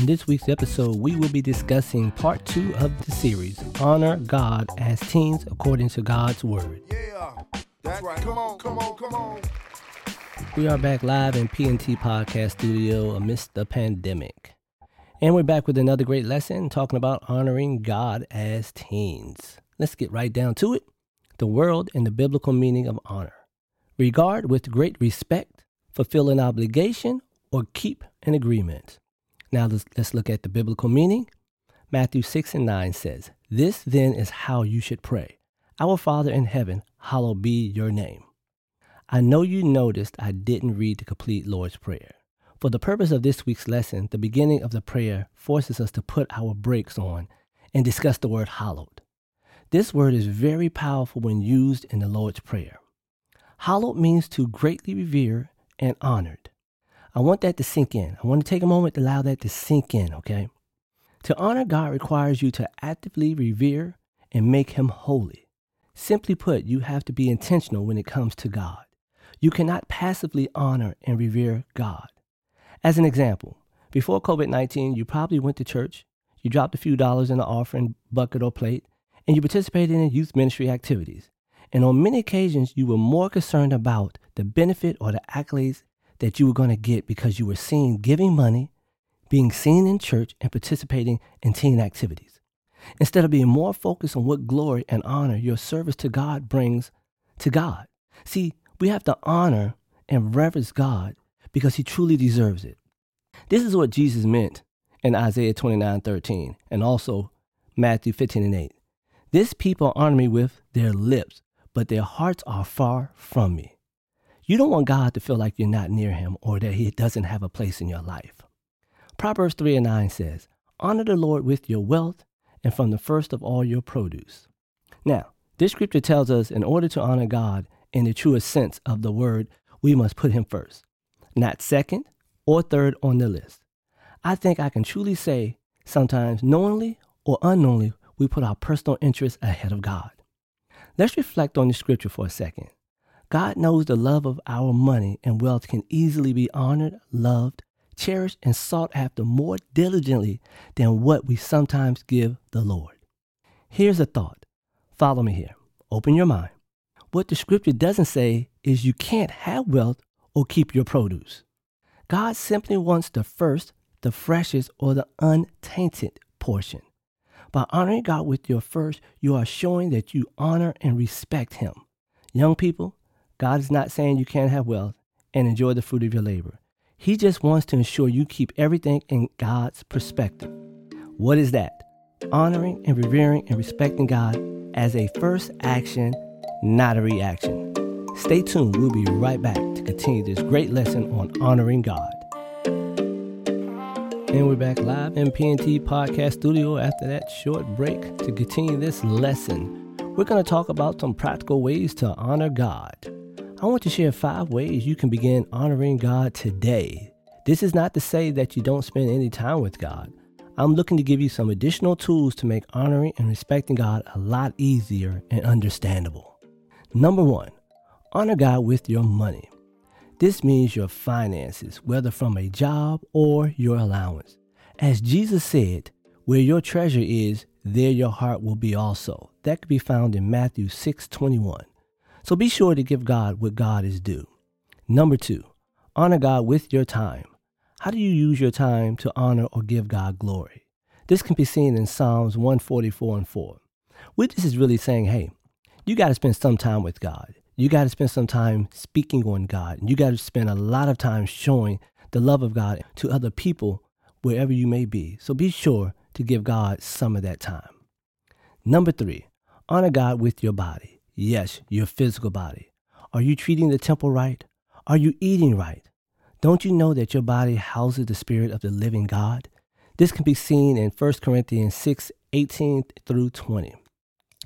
In this week's episode, we will be discussing part two of the series Honor God as Teens According to God's Word. Yeah. That's right. Come on, come on, come on. We are back live in PNT Podcast Studio amidst the pandemic. And we're back with another great lesson talking about honoring God as teens. Let's get right down to it the world and the biblical meaning of honor regard with great respect, fulfill an obligation, or keep an agreement. Now let's, let's look at the biblical meaning. Matthew 6 and 9 says, This then is how you should pray Our Father in heaven, hallowed be your name. I know you noticed I didn't read the complete Lord's Prayer. For the purpose of this week's lesson, the beginning of the prayer forces us to put our brakes on and discuss the word hallowed. This word is very powerful when used in the Lord's Prayer. Hallowed means to greatly revere and honored. I want that to sink in. I want to take a moment to allow that to sink in, okay? To honor God requires you to actively revere and make him holy. Simply put, you have to be intentional when it comes to God. You cannot passively honor and revere God. As an example, before COVID 19, you probably went to church, you dropped a few dollars in the offering bucket or plate, and you participated in youth ministry activities. And on many occasions, you were more concerned about the benefit or the accolades that you were going to get because you were seen giving money, being seen in church, and participating in teen activities. Instead of being more focused on what glory and honor your service to God brings to God. See, we have to honor and reverence God because he truly deserves it. This is what Jesus meant in Isaiah 29 13 and also Matthew 15 and 8. This people honor me with their lips, but their hearts are far from me. You don't want God to feel like you're not near him or that he doesn't have a place in your life. Proverbs 3 and 9 says, Honor the Lord with your wealth and from the first of all your produce. Now, this scripture tells us in order to honor God in the truest sense of the word, we must put him first, not second or third on the list. I think I can truly say sometimes knowingly or unknowingly, we put our personal interests ahead of God. Let's reflect on the scripture for a second. God knows the love of our money and wealth can easily be honored, loved, cherished, and sought after more diligently than what we sometimes give the Lord. Here's a thought. Follow me here. Open your mind. What the scripture doesn't say is you can't have wealth or keep your produce. God simply wants the first, the freshest, or the untainted portion. By honoring God with your first, you are showing that you honor and respect Him. Young people, God is not saying you can't have wealth and enjoy the fruit of your labor. He just wants to ensure you keep everything in God's perspective. What is that? Honoring and revering and respecting God as a first action, not a reaction. Stay tuned. We'll be right back to continue this great lesson on honoring God. And we're back live in PNT Podcast Studio after that short break to continue this lesson. We're going to talk about some practical ways to honor God. I want to share five ways you can begin honoring God today. This is not to say that you don't spend any time with God. I'm looking to give you some additional tools to make honoring and respecting God a lot easier and understandable. Number one, honor God with your money. This means your finances, whether from a job or your allowance. As Jesus said, where your treasure is, there your heart will be also. That could be found in Matthew 6:21. So be sure to give God what God is due. Number 2, honor God with your time. How do you use your time to honor or give God glory? This can be seen in Psalms 144 and 4. Which is really saying, hey, you got to spend some time with God you got to spend some time speaking on God. And You got to spend a lot of time showing the love of God to other people wherever you may be. So be sure to give God some of that time. Number three, honor God with your body. Yes, your physical body. Are you treating the temple right? Are you eating right? Don't you know that your body houses the spirit of the living God? This can be seen in 1 Corinthians 6 18 through 20.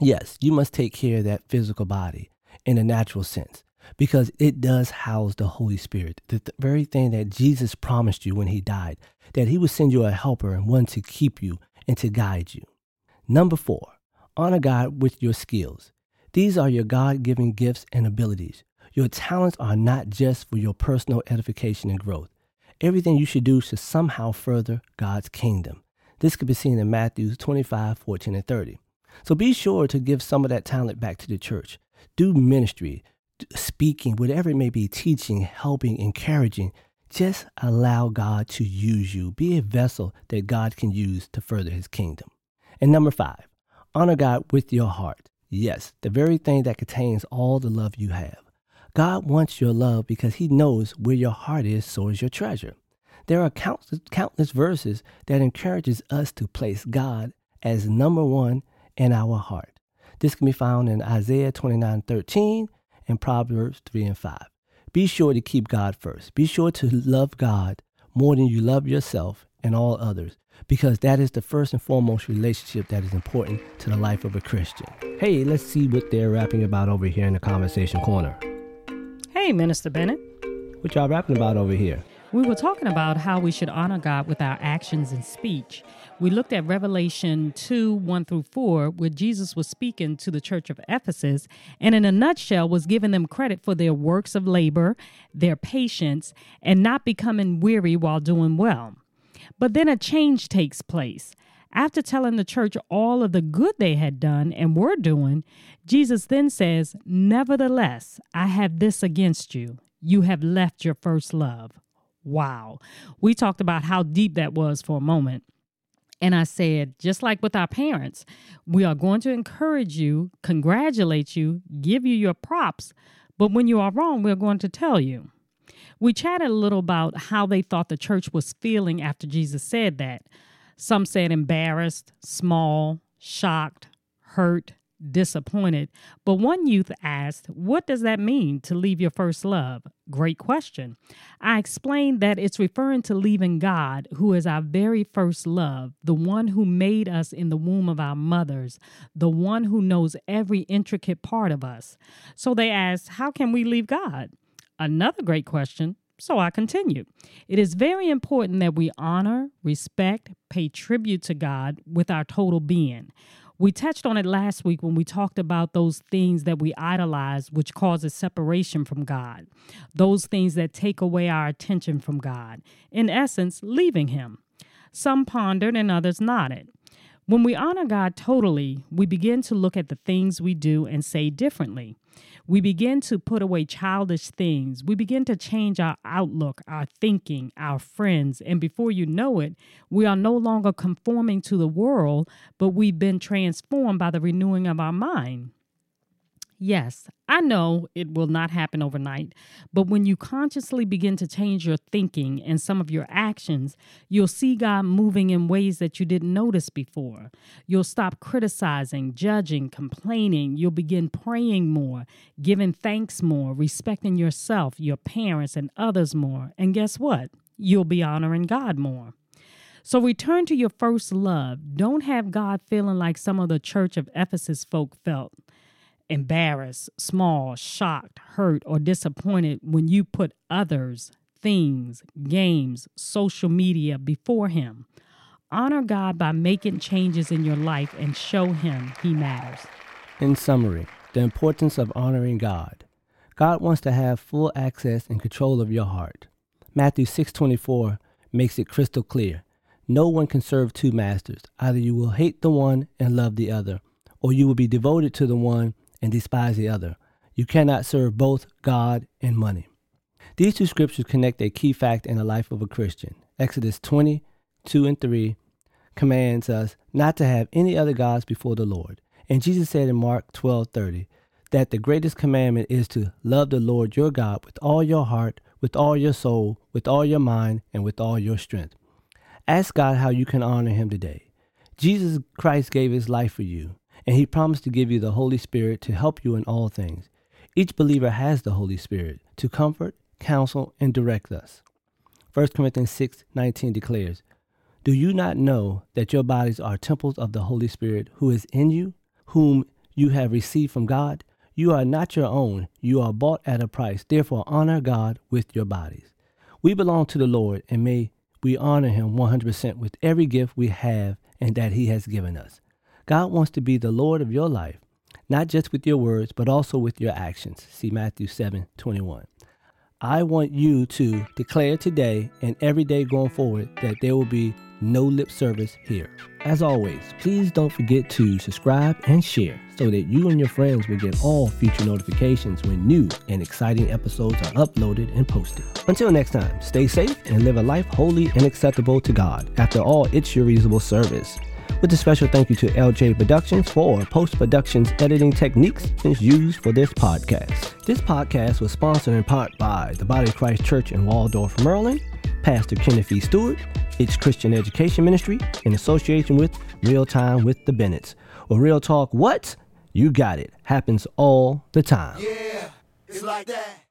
Yes, you must take care of that physical body in a natural sense because it does house the Holy Spirit, the, the very thing that Jesus promised you when he died, that he would send you a helper and one to keep you and to guide you. Number four, honor God with your skills. These are your God given gifts and abilities. Your talents are not just for your personal edification and growth. Everything you should do should somehow further God's kingdom. This could be seen in Matthew 25, 14, and 30. So be sure to give some of that talent back to the church. Do ministry, speaking, whatever it may be, teaching, helping, encouraging. Just allow God to use you. Be a vessel that God can use to further his kingdom. And number five, honor God with your heart. Yes, the very thing that contains all the love you have. God wants your love because he knows where your heart is, so is your treasure. There are countless, countless verses that encourages us to place God as number one in our heart. This can be found in Isaiah 29, 13 and Proverbs 3 and 5. Be sure to keep God first. Be sure to love God more than you love yourself and all others, because that is the first and foremost relationship that is important to the life of a Christian. Hey, let's see what they're rapping about over here in the conversation corner. Hey, Minister Bennett. What y'all rapping about over here? We were talking about how we should honor God with our actions and speech. We looked at Revelation 2 1 through 4, where Jesus was speaking to the church of Ephesus, and in a nutshell, was giving them credit for their works of labor, their patience, and not becoming weary while doing well. But then a change takes place. After telling the church all of the good they had done and were doing, Jesus then says, Nevertheless, I have this against you. You have left your first love. Wow. We talked about how deep that was for a moment. And I said, just like with our parents, we are going to encourage you, congratulate you, give you your props, but when you are wrong, we're going to tell you. We chatted a little about how they thought the church was feeling after Jesus said that. Some said embarrassed, small, shocked, hurt, disappointed. But one youth asked, What does that mean to leave your first love? Great question. I explained that it's referring to leaving God, who is our very first love, the one who made us in the womb of our mothers, the one who knows every intricate part of us. So they asked, How can we leave God? Another great question. So I continued. It is very important that we honor, respect, pay tribute to God with our total being. We touched on it last week when we talked about those things that we idolize, which causes separation from God, those things that take away our attention from God, in essence, leaving Him. Some pondered and others nodded. When we honor God totally, we begin to look at the things we do and say differently. We begin to put away childish things. We begin to change our outlook, our thinking, our friends. And before you know it, we are no longer conforming to the world, but we've been transformed by the renewing of our mind. Yes, I know it will not happen overnight, but when you consciously begin to change your thinking and some of your actions, you'll see God moving in ways that you didn't notice before. You'll stop criticizing, judging, complaining. You'll begin praying more, giving thanks more, respecting yourself, your parents, and others more. And guess what? You'll be honoring God more. So return to your first love. Don't have God feeling like some of the church of Ephesus folk felt embarrassed, small, shocked, hurt, or disappointed when you put others, things, games, social media before Him. Honor God by making changes in your life and show Him He matters. In summary, the importance of honoring God. God wants to have full access and control of your heart. Matthew 6:24 makes it crystal clear. No one can serve two masters. Either you will hate the one and love the other, or you will be devoted to the one and despise the other. You cannot serve both God and money. These two scriptures connect a key fact in the life of a Christian. Exodus 20, 2 and 3 commands us not to have any other gods before the Lord. And Jesus said in Mark 12, 30, that the greatest commandment is to love the Lord your God with all your heart, with all your soul, with all your mind, and with all your strength. Ask God how you can honor him today. Jesus Christ gave his life for you and he promised to give you the Holy Spirit to help you in all things. Each believer has the Holy Spirit to comfort, counsel, and direct us. 1 Corinthians 6:19 declares, Do you not know that your bodies are temples of the Holy Spirit who is in you, whom you have received from God? You are not your own, you are bought at a price. Therefore, honor God with your bodies. We belong to the Lord, and may we honor Him 100% with every gift we have and that He has given us. God wants to be the Lord of your life, not just with your words, but also with your actions. See Matthew 7 21. I want you to declare today and every day going forward that there will be no lip service here. As always, please don't forget to subscribe and share so that you and your friends will get all future notifications when new and exciting episodes are uploaded and posted. Until next time, stay safe and live a life holy and acceptable to God. After all, it's your reasonable service. With a special thank you to LJ Productions for post production's editing techniques used for this podcast. This podcast was sponsored in part by the Body of Christ Church in Waldorf, Maryland, Pastor Kenneth E. Stewart, its Christian Education Ministry, in association with Real Time with the Bennetts. Or Real Talk, what? You got it. Happens all the time. Yeah, it's like that.